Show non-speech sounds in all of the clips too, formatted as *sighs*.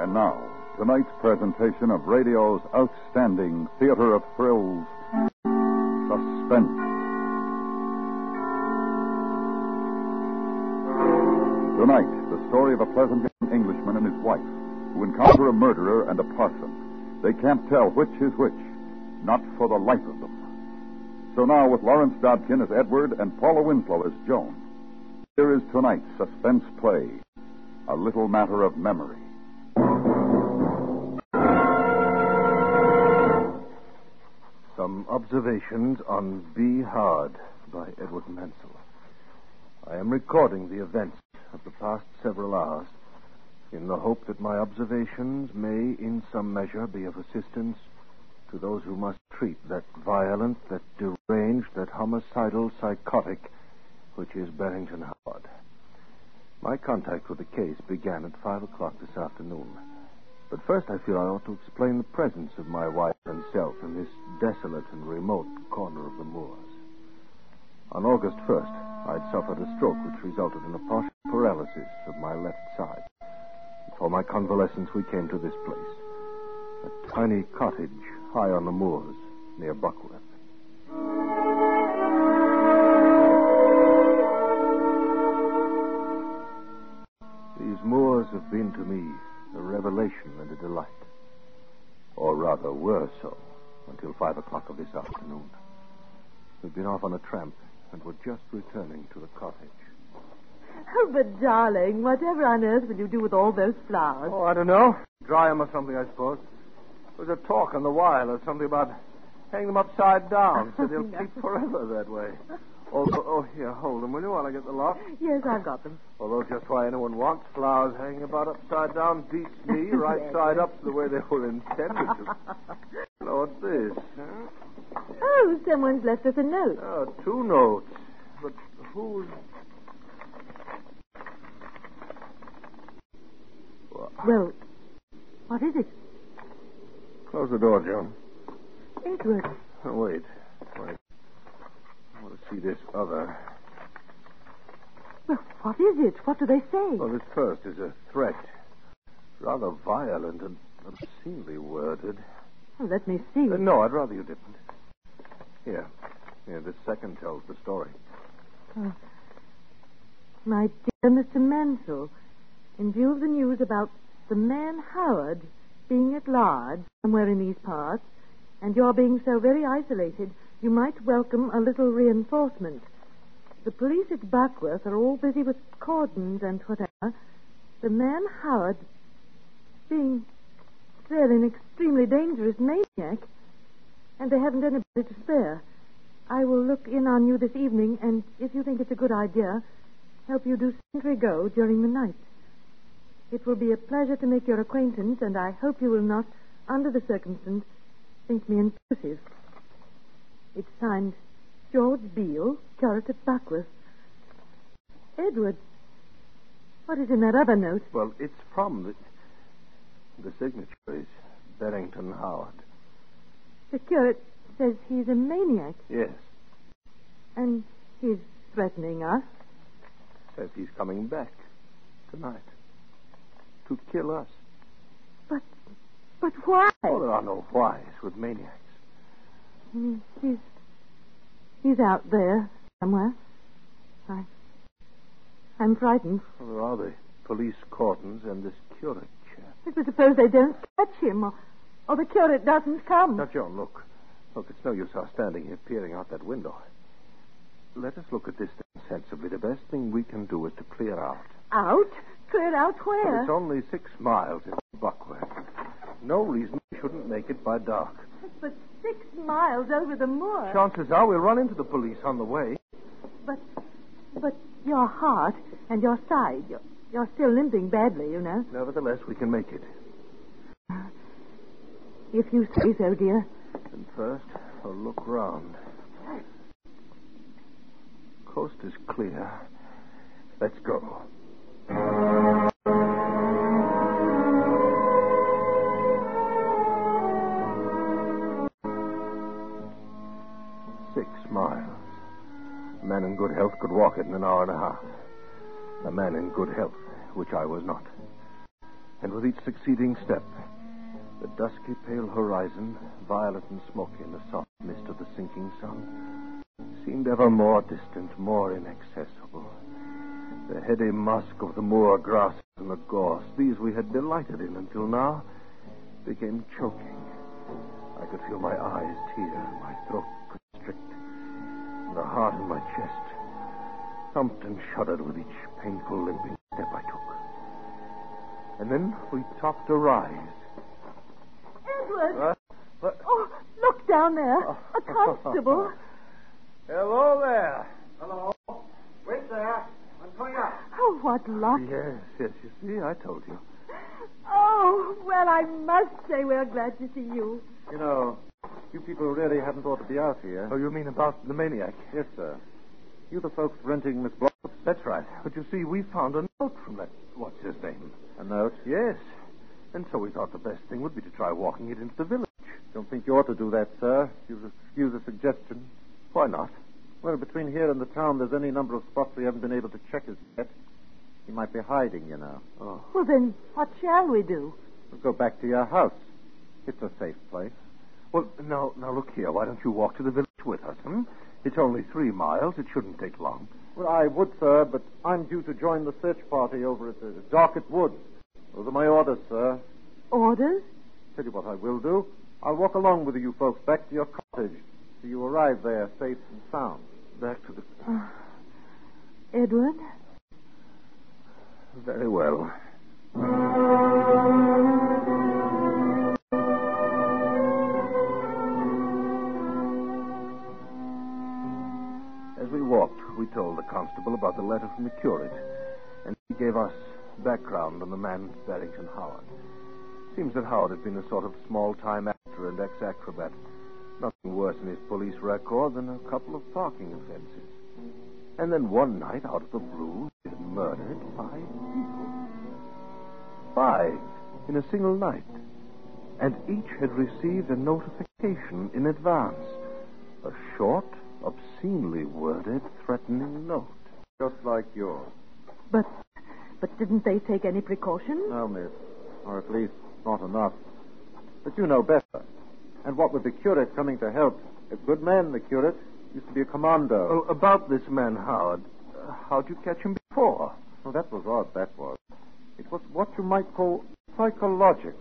And now, tonight's presentation of radio's outstanding theater of thrills, Suspense. Tonight, the story of a pleasant young Englishman and his wife who encounter a murderer and a parson. They can't tell which is which, not for the life of them. So now, with Lawrence Dobkin as Edward and Paula Winslow as Joan, here is tonight's suspense play, A Little Matter of Memory. Observations on Be Hard by Edward Mansell. I am recording the events of the past several hours in the hope that my observations may, in some measure, be of assistance to those who must treat that violent, that deranged, that homicidal psychotic which is Barrington Howard. My contact with the case began at five o'clock this afternoon. But first, I feel I ought to explain the presence of my wife and self in this desolate and remote corner of the moors. On August 1st, I'd suffered a stroke which resulted in a partial paralysis of my left side. For my convalescence, we came to this place a tiny cottage high on the moors near Buckworth. These moors have been to me a revelation and a delight. Or rather, were so until five o'clock of this afternoon. We'd been off on a tramp and were just returning to the cottage. Oh, but darling, whatever on earth will you do with all those flowers? Oh, I don't know. Dry them or something, I suppose. There was a talk on the wire or something about hang them upside down so they'll *laughs* keep forever that way. Oh, oh, oh, here, hold them, will you, while I get the lock? Yes, I've got them. Although just why anyone wants flowers hanging about upside down beats me *laughs* right Yes. side up the way they were intended to. *laughs* What's this? Huh? Oh, someone's left us a note. Oh, two notes. But who's... Well, what is it? Close the door, Joan. Edward. Oh. Wait. I want to see this other. Well, what is it? What do they say? Well, this first is a threat. Rather violent and obscenely worded. Oh, let me see. Uh, no, I'd rather you didn't. Here. Here, this second tells the story. Oh. My dear Mr. Mansell, in view of the news about the man Howard being at large somewhere in these parts, and your being so very isolated, you might welcome a little reinforcement. The police at Buckworth are all busy with cordons and whatever. The man Howard being really an extremely dangerous maniac, and they haven't anybody to spare. I will look in on you this evening, and if you think it's a good idea, help you do sentry go during the night. It will be a pleasure to make your acquaintance, and I hope you will not, under the circumstances, think me intrusive. It's signed George Beale, curate at Buckworth. Edward, what is in that other note? Well, it's from the. The signature is Barrington Howard. The curate says he's a maniac, Yes. and he's threatening us. Says he's coming back tonight to kill us. But, but why? Oh, there are no whys with maniacs. He's he's out there somewhere. I I'm frightened. Well, there are the police cordons and this curate chap. But suppose they don't catch him, or, or the curate doesn't come. Now, Joan, look. Look, it's no use our standing here peering out that window. Let us look at this thing sensibly. The best thing we can do is to clear out. Out? Clear out Well, where? it's only six miles into Buckworth. No reason we shouldn't make it by dark. But six miles over the moor. Chances are we'll run into the police on the way. But, but your heart and your side, you're, you're still limping badly, you know. Nevertheless, we can make it. If you say so, dear. And first, I'll look round. Coast is clear. Let's go. A man in good health could walk it in an hour and a half. A man in good health, which I was not. And with each succeeding step, the dusky pale horizon, violet and smoky in the soft mist of the sinking sun, seemed ever more distant, more inaccessible. The heady musk of the moor grasses and the gorse, these we had delighted in until now, became choking. I could feel my eyes tear, my throat and the heart in my chest thumped and shuddered with each painful limping step I took. And then we topped a rise. Edward! What? What? Oh, look down there. Oh. A constable. *laughs* Hello there. Hello. Wait there. I'm coming up. Oh, what luck. Yes, yes, you see, I told you. Oh, well, I must say we're glad to see you. You know, you people really hadn't ought to be out here. Oh, you mean about the maniac? Yes, sir. You the folks renting Miss Block? That's right. But you see, we found a note from that, what's his name? A note? Yes. And so we thought the best thing would be to try walking it into the village. Don't think you ought to do that, sir. You'll excuse a suggestion. Why not? Well, between here and the town, there's any number of spots we haven't been able to check as yet. He might be hiding, you know. Oh. Well, then, what shall we do? We'll go back to your house. It's a safe place. Well, now, now look here. Why don't you walk to the village with us, hmm? It's only three miles. It shouldn't take long. Well, I would, sir, but I'm due to join the search party over at the Darket Woods. Those are my orders, sir. Orders? Tell you what I will do. I'll walk along with you folks back to your cottage till you arrive there safe and sound. Back to the. Uh, Edward? Very well. We told the constable about the letter from the curate, and he gave us background on the man Barrington Howard. Seems that Howard had been a sort of small-time actor and ex-acrobat. Nothing worse in his police record than a couple of parking offenses. And then one night, out of the blue, he had murdered five people. Five in a single night. And each had received a notification in advance. A short, obscenely worded, threatening note. Just like yours. But, but didn't they take any precautions? No, miss. Or at least not enough. But you know better. And what with the curate coming to help, a good man, the curate, used to be a commando. Oh, about this man, Howard. Uh, how'd you catch him before? Oh, that was odd, that was. It was what you might call psychological.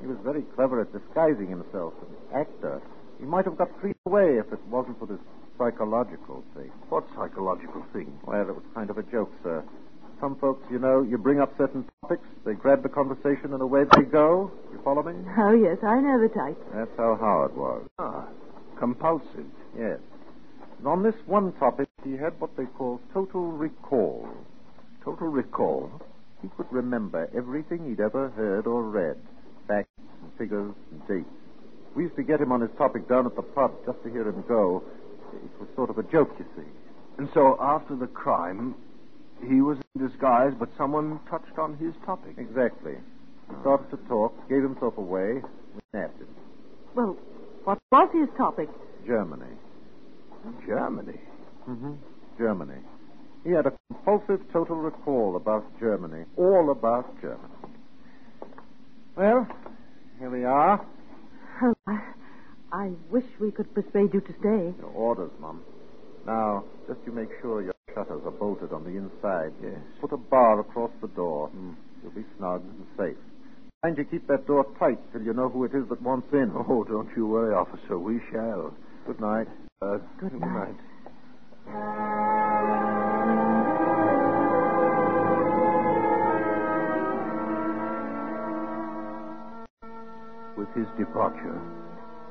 He was very clever at disguising himself, an actor. He might have got free away if it wasn't for this psychological thing. What psychological thing? Well, it was kind of a joke, sir. Some folks, you know, you bring up certain topics, they grab the conversation, and away they go. You follow me? Oh, yes, I know the type. That's how Howard was. Ah, compulsive. Yes. And on this one topic, he had what they call total recall. Total recall? He could remember everything he'd ever heard or read facts and figures and dates. We used to get him on his topic down at the pub just to hear him go. It was sort of a joke, you see. And so after the crime, he was in disguise, but someone touched on his topic. Exactly. He started to talk, gave himself away, we nabbed him. Well, what was his topic? Germany. Germany. Mm-hmm. Germany. He had a compulsive total recall about Germany. All about Germany. Well, here we are. Oh, I, I wish we could persuade you to stay. Your orders, Mum. Now, just you make sure your shutters are bolted on the inside. Yes. Put a bar across the door. You'll be snug and safe. Mind you keep that door tight till you know who it is that wants in. Oh, don't you worry, officer. We shall. Good night. Uh, Good night. With his departure,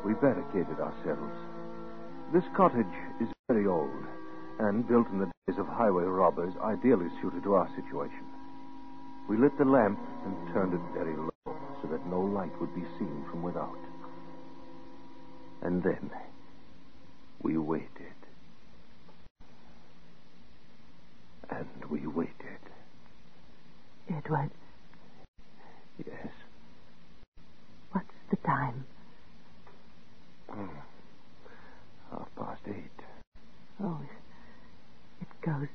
we barricaded ourselves. This cottage is very old and built in the days of highway robbers, ideally suited to our situation. We lit the lamp and turned it very low so that no light would be seen from without. And then we waited. And we waited. Edward, Yes. what's the time? Hmm. Half past eight. Oh, it, it goes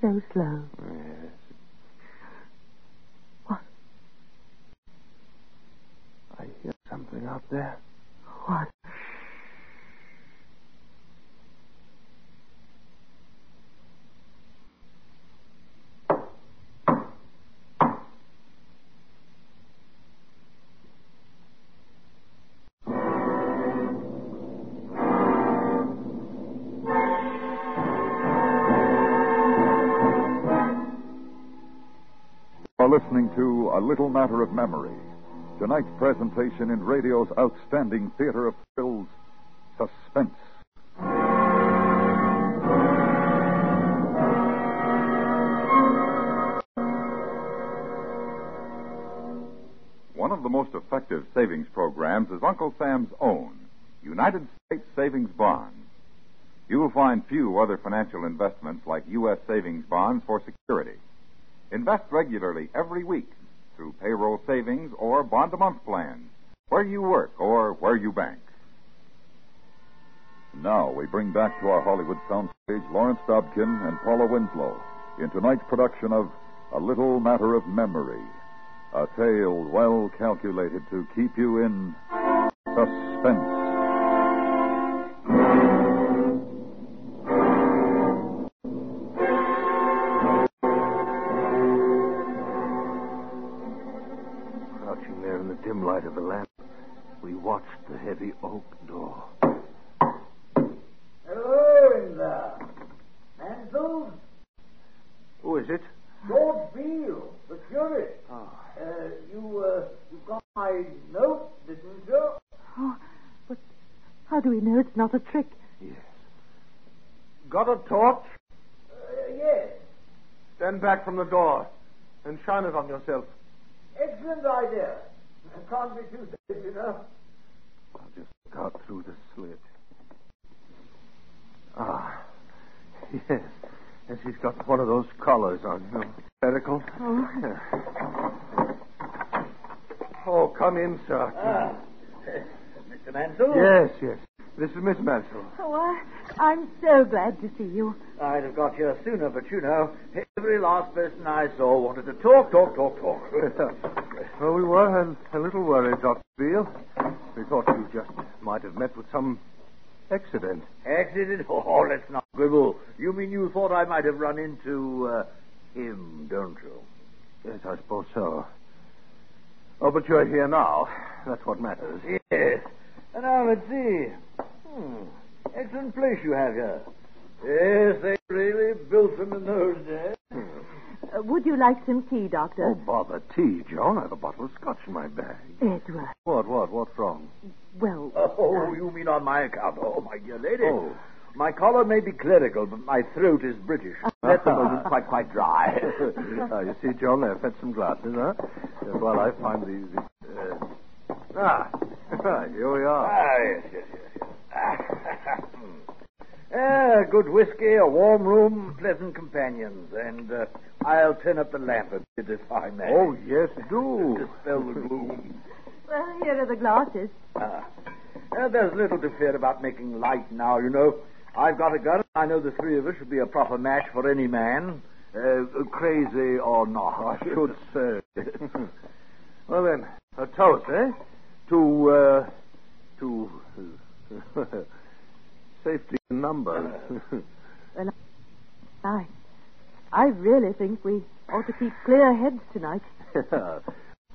so slow. A Little Matter of Memory. Tonight's presentation in radio's outstanding theater of thrills, Suspense. One of the most effective savings programs is Uncle Sam's own, United States Savings Bonds. You will find few other financial investments like U.S. savings bonds for security. Invest regularly every week through payroll savings or bond a month plans, where you work or where you bank. Now we bring back to our Hollywood soundstage Lawrence Dobkin and Paula Winslow in tonight's production of A Little Matter of Memory, a tale well calculated to keep you in suspense. Dim light of the lamp, we watched the heavy oak door. Hello in there. Mansell? Who is it? George Beale, the curate. Ah. Uh, you, uh, you got my note, didn't you? Oh, but how do we know it's not a trick? Yes. Got a torch? Uh, yes. Stand back from the door and shine it on yourself. Excellent idea. Can't be too safe, you know. I'll just look out through the slit. Ah, yes. Yes, he's got one of those collars on, you know, spherical. Oh. Yeah. Oh, come in, sir. Ah. Mr. Mansell? Yes, yes. This is Miss Mansell. Oh, I, I'm so glad to see you. I'd have got here sooner, but you know, every last person I saw wanted to talk, talk, talk, talk. *laughs* well, we were a, a little worried, Dr. Beale. We thought you just might have met with some accident. Accident? *laughs* Oh, let's not quibble. You mean you thought I might have run into uh, him, don't you? Yes, I suppose so. Oh, but you're here now. That's what matters. Yes. And now let's see. Hmm. Excellent place you have here. Yes, they really built them in those days. Uh, would you like some tea, Doctor? Oh, bother tea, Joan. I have a bottle of scotch in my bag. Edward. What, what, what's wrong? Well, Oh, you mean on my account? Oh, my dear lady. Oh. My collar may be clerical, but my throat is British. At the moment, quite, quite dry. *laughs* ah, you see, John, I've had some glasses, huh? Just while I find these. these uh... Ah, *laughs* here we are. Ah, yes, yes, yes. yes. *laughs* Ah, good whiskey, a warm room, pleasant companions, and uh, I'll turn up the lamp a bit if I may. Oh, yes, do. Dispel *laughs* the gloom. well, here are the glasses. Ah. Uh, there's little to fear about making light now, you know. I've got a gun. I know the three of us should be a proper match for any man, uh, crazy or not. I *laughs* should say. *laughs* well, then, a toast, eh? To, uh, to uh, safety in numbers. *laughs* Well, I, I really think we ought to keep clear heads tonight. *laughs*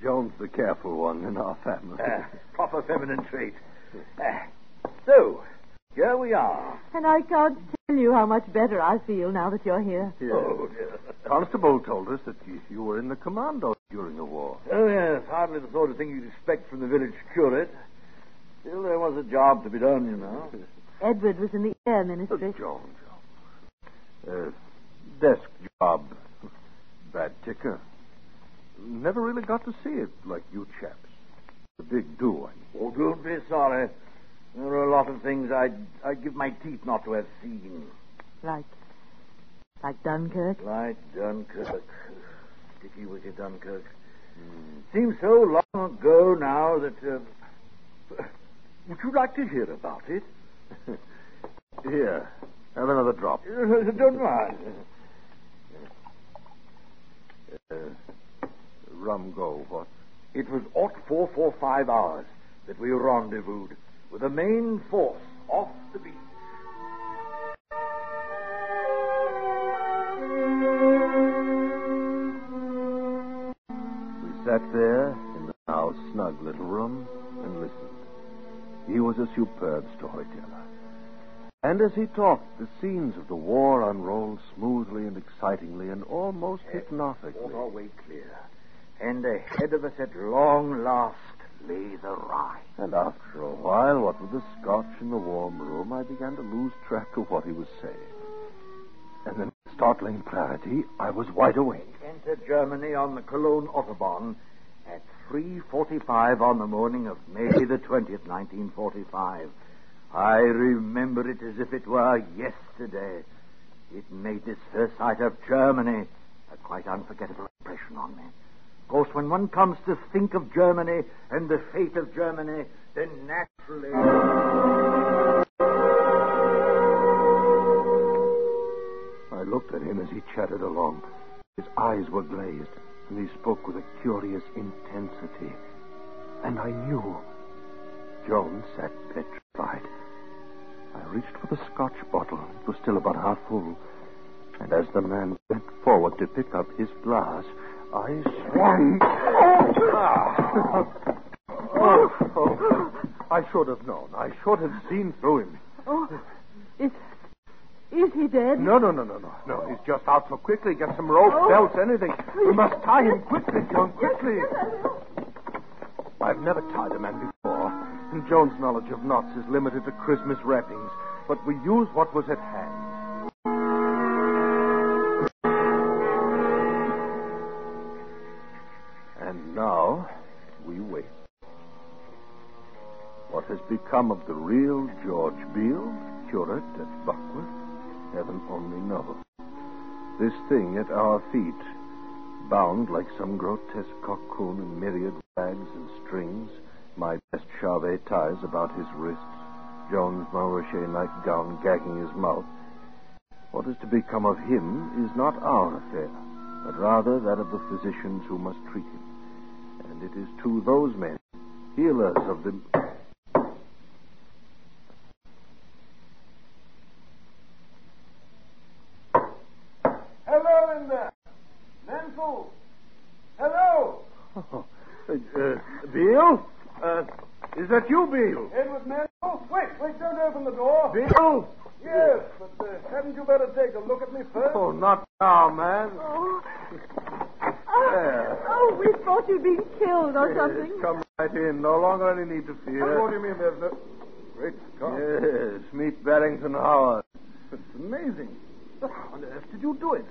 Joan's the careful one in our family. Ah, proper feminine trait. Ah, so, here we are. And I can't tell you how much better I feel now that you're here. Yes. Oh, *laughs* dear. Constable told us that you, you were in the commando during the war. Oh, yes, hardly the sort of thing you'd expect from the village curate. Still, there was a job to be done, you know. Edward was in the air ministry. Joan, John. Uh, desk job. Bad ticker. Never really got to see it like you chaps. The big do, I mean. Oh, don't be sorry. There are a lot of things I'd, I'd give my teeth not to have seen. Like, like Dunkirk. Like Dunkirk. Sticky wicked Dunkirk. Seems so long ago now that. Uh, would you like to hear about it? *laughs* Here, have another drop. *laughs* Don't mind. Uh, rum go, what? It was ought 445 hours. that we rendezvoused with the main force off the beach. We sat there in the now snug little room and listened. He was a superb storyteller. And as he talked, the scenes of the war unrolled smoothly and excitingly and almost hypnotically. All our way clear. And ahead of us at long last lay the Rhine. And after a while, what with the scotch and the warm room, I began to lose track of what he was saying. And then, startling clarity, I was wide awake. Entered Germany on the Cologne Autobahn at 3.45 on the morning of May the 20th, 1945. I remember it as if it were yesterday. It made this first sight of Germany a quite unforgettable impression on me. Of course, when one comes to think of Germany and the fate of Germany, then naturally. I looked at him as he chattered along. His eyes were glazed, he spoke with a curious intensity. And I knew. Jones sat petrified. I reached for the scotch bottle. It was still about half full. And as the man bent forward to pick up his glass, I swung. Oh, oh. I should have known. I should have seen through him. Oh, is is he dead? No, no, no, no, no. No, he's just out so quickly. Get some rope, Oh. belts, anything. We must tie him quickly, Joan, quickly. Yes, yes, I will. I've never tied a man before, and Joan's knowledge of knots is limited to Christmas wrappings, but we used what was at hand. And now we wait. What has become of the real George Beale, curate at Buckworth, heaven only knows. This thing at our feet, bound like some grotesque cocoon in myriad rags and strings, my best Charvet ties about his wrists, Joan's Montrachet nightgown gagging his mouth. What is to become of him is not our affair, but rather that of the physicians who must treat him. And it is to those men, healers of the. Hello in there. Mansell. Hello. Oh, uh, uh, Beale? Uh, is that you, Beale? Edward Mansell. Wait, wait, don't open the door. Beale? Yes, but uh, hadn't you better take a look at me first? Oh, not now, man. Oh. There. Oh, we thought you'd been killed or something. Yes, come right in. No longer any need to fear. What do you mean there's no... Great Scott. Yes, meet Barrington Howard. It's amazing. How on earth did you do it?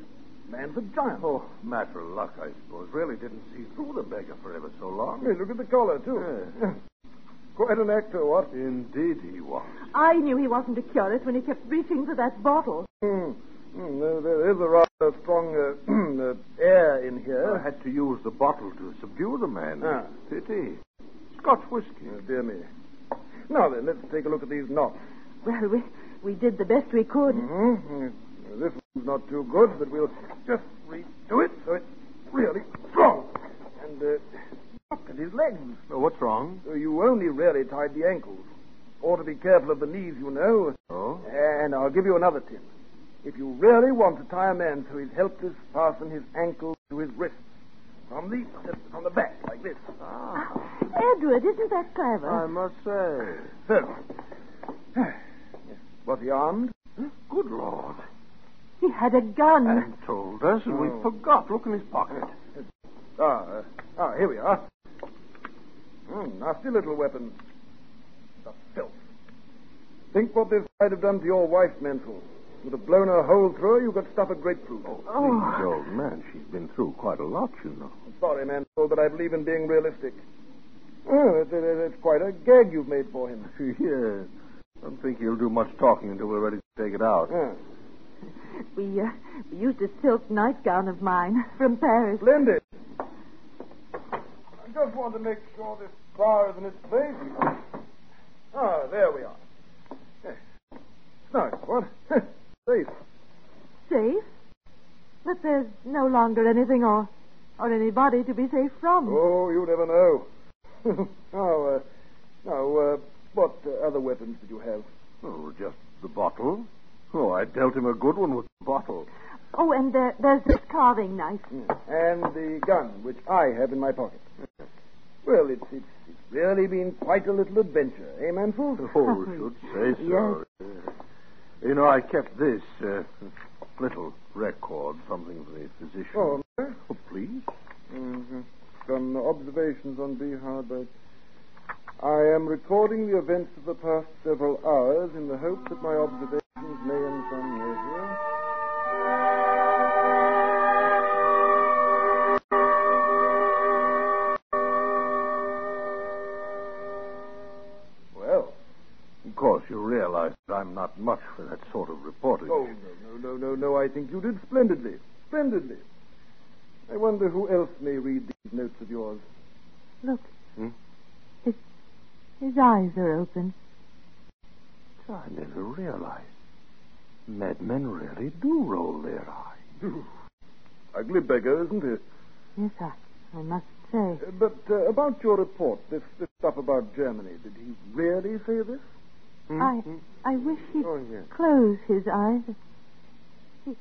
Man's a giant. Oh, matter of luck, I suppose. Really didn't see through the beggar for ever so long. Hey, look at the collar, too. Yeah. *laughs* Quite an actor, what? Indeed he was. I knew he wasn't a curate when he kept reaching for that bottle. Hmm. Hmm, there, there is a rather strong uh, *clears throat* uh, air in here. I had to use the bottle to subdue the man. Ah. Pity. Scotch whiskey. Oh, dear me. Now then, let's take a look at these knots. Well, we we did the best we could. Mm-hmm. This one's not too good, but we'll just redo it so it's really strong. And uh, look at his legs. Oh, what's wrong? Uh, You only really tied the ankles. Ought to be careful of the knees, you know. Oh? And I'll give you another tip. If you really want to tie a man so he's helpless, fasten his ankles to his wrists. From the from the back, like this. Ah, Edward, isn't that clever? I must say. So. *sighs* Was he armed? Good Lord. He had a gun. And told us, and we Oh. forgot. Look in his pocket. Ah, uh, ah, here we are. Mm, nasty little weapon. The filth. Think what this might have done to your wife, Mansell. Would have blown a hole through her, you could stuff a grapefruit. Oh. Please, old man, she's been through quite a lot, you know. Sorry, Mansell, but I believe in being realistic. Oh, it, it, it's quite a gag you've made for him. *laughs* yes. Don't think he'll do much talking until we're ready to take it out. Ah, We, uh, we used a silk nightgown of mine from Paris. splendid. I just want to make sure this bar is in its place. Ah, there we are. Nice, what? *laughs* Safe. Safe? But there's no longer anything or, or anybody to be safe from. Oh, you never know. *laughs* now, uh, Now, uh, what uh, other weapons did you have? Oh, just the bottle. Oh, I dealt him a good one with the bottle. Oh, and there, there's this carving knife. And the gun, which I have in my pocket. Well, it's, it's, it's really been quite a little adventure, eh, Mansell? *laughs* Oh, should say so. Yes. You know, I kept this uh, little record, something for the physician. Oh, Oh, please. Mm-hmm. Some observations on Behard, but I am recording the events of the past several hours in the hope that my observations may in some measure. Not much for that sort of reporting. oh, no, no, no, no, no. I think you did splendidly. Splendidly. I wonder who else may read these notes of yours. Look. Hmm? His, his eyes are open. I never realized. Madmen really do roll their eyes. Ugly beggar, isn't it? Yes, I, I must say. Uh, But uh, about your report, this, this stuff about Germany, did he really say this? I I wish he'd Oh, yes. close his eyes. He,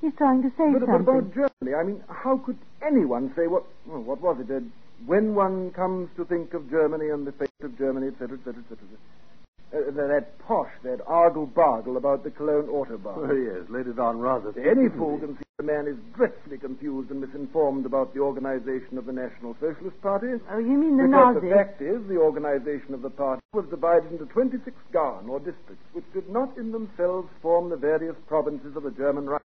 he's trying to say But, but about Germany, I mean, how could anyone say what? Well, what was it? Uh, when one comes to think of Germany and the fate of Germany, etc., etc., etc. Uh, that posh, that argle-bargle about the Cologne Oh, Autobahn. yes, laid it on rather. Any fool can see the man is dreadfully confused and misinformed about the organization of the National Socialist Party. oh, you mean the because Nazis? the fact is, the organization of the party was divided into 26 Garn, or districts, which did not in themselves form the various provinces of the German Reich.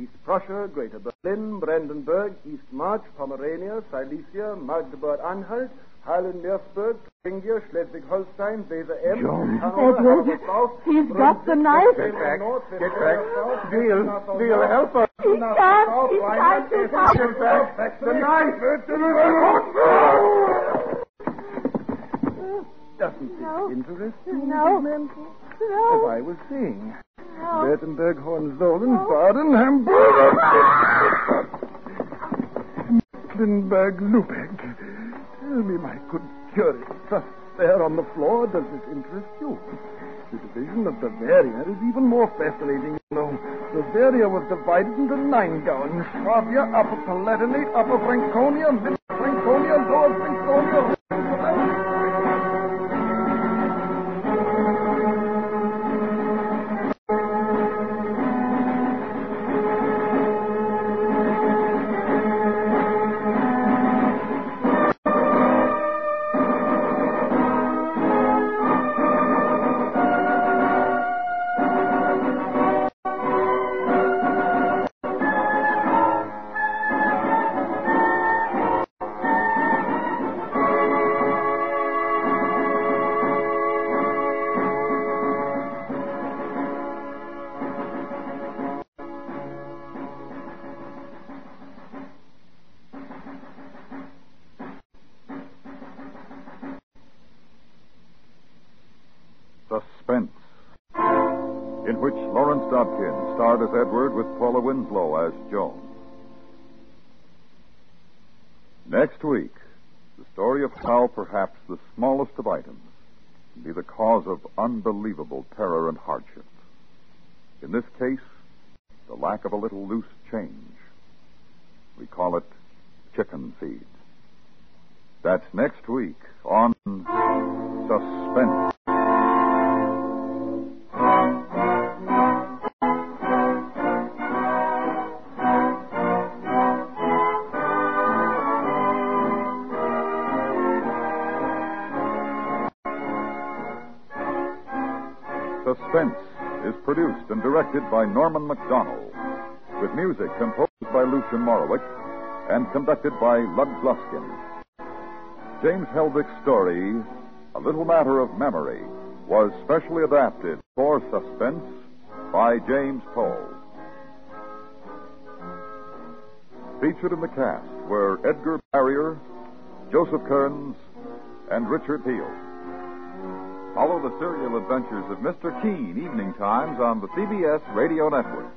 East Prussia, Greater Berlin, Brandenburg, East March, Pomerania, Silesia, Magdeburg-Anhalt, Halle-Merseburg, Thuringia, Schleswig-Holstein, Weser-Em, John. Hanover, Edward, he's got the knife. Get back. Get back. South, Neil, Neil, help us. He Nassau can't. South, He's Rhineland, trying to East, help. Get. The knife. Doesn't this No. interest you, No. Mrs. Mansell? As I was saying. No. Hohenzollern, Baden, Hamburg. Mecklenburg, Lubeck. Tell me, my good curate, just there on the floor, does this interest you? The division of Bavaria is even more fascinating, you know. Bavaria was divided into nine gowns. Swabia, Upper Palatinate, Upper Franconia, Next week, the story of how perhaps the smallest of items can be the cause of unbelievable terror and hardship. In this case, the lack of a little loose change. We call it chicken feed. That's next week on Suspense. Directed by Norman Macdonnell, with music composed by Lucien Moraweck and conducted by Lud Gluskin. James Helvick's story, A Little Matter of Memory, was specially adapted for Suspense by James Poe. Featured in the cast were Edgar Barrier, Joseph Kearns, and Richard Peel. Follow the serial adventures of Mr. Keene evening times on the CBS Radio Network.